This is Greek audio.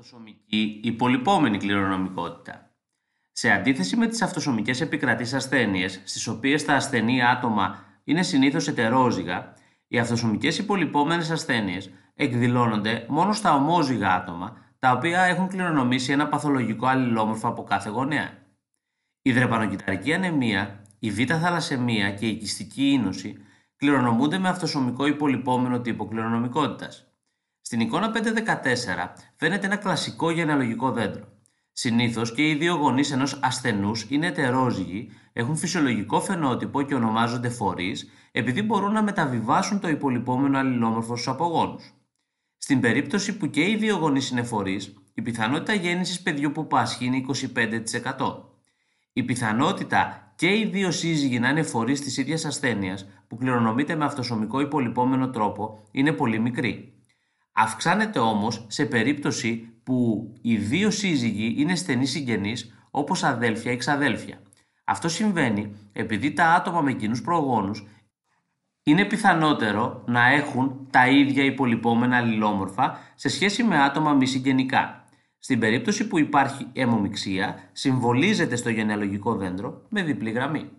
Αυτοσωμική υπολοιπόμενη κληρονομικότητα. Σε αντίθεση με τις αυτοσωμικές επικρατείς ασθένειες, στις οποίες τα ασθενή άτομα είναι συνήθως ετερόζυγα, οι αυτοσωμικές υπολοιπόμενες ασθένειες εκδηλώνονται μόνο στα ομόζυγα άτομα, τα οποία έχουν κληρονομήσει ένα παθολογικό αλληλόμορφο από κάθε γονέα. Η δρεπανοκυταρική ανεμία, η β' θαλασσεμία και η κυστική ίνωση κληρονομούνται με αυτοσωμικό υπολοιπόμενο τύπο κληρονομικότητας. Στην εικόνα 514 φαίνεται ένα κλασικό γενεαλογικό δέντρο. Συνήθως και οι δύο γονείς ενός ασθενούς είναι ετερόζυγοι, έχουν φυσιολογικό φαινότυπο και ονομάζονται φορείς, επειδή μπορούν να μεταβιβάσουν το υπολοιπόμενο αλληλόμορφο στους απογόνους. Στην περίπτωση που και οι δύο γονείς είναι φορείς, η πιθανότητα γέννησης παιδιού που πάσχει είναι 25%. Η πιθανότητα και οι δύο σύζυγοι να είναι φορείς της ίδιας ασθένειας που κληρονομείται με αυτοσωμικό υπολοιπόμενο τρόπο είναι πολύ μικρή. Αυξάνεται όμως σε περίπτωση που οι δύο σύζυγοι είναι στενοί συγγενείς όπως αδέλφια ή ξαδέλφια. Αυτό συμβαίνει επειδή τα άτομα με κοινούς προγόνους είναι πιθανότερο να έχουν τα ίδια υπολοιπόμενα αλληλόμορφα σε σχέση με άτομα μη συγγενικά. Στην περίπτωση που υπάρχει αιμομιξία, συμβολίζεται στο γενεαλογικό δέντρο με διπλή γραμμή.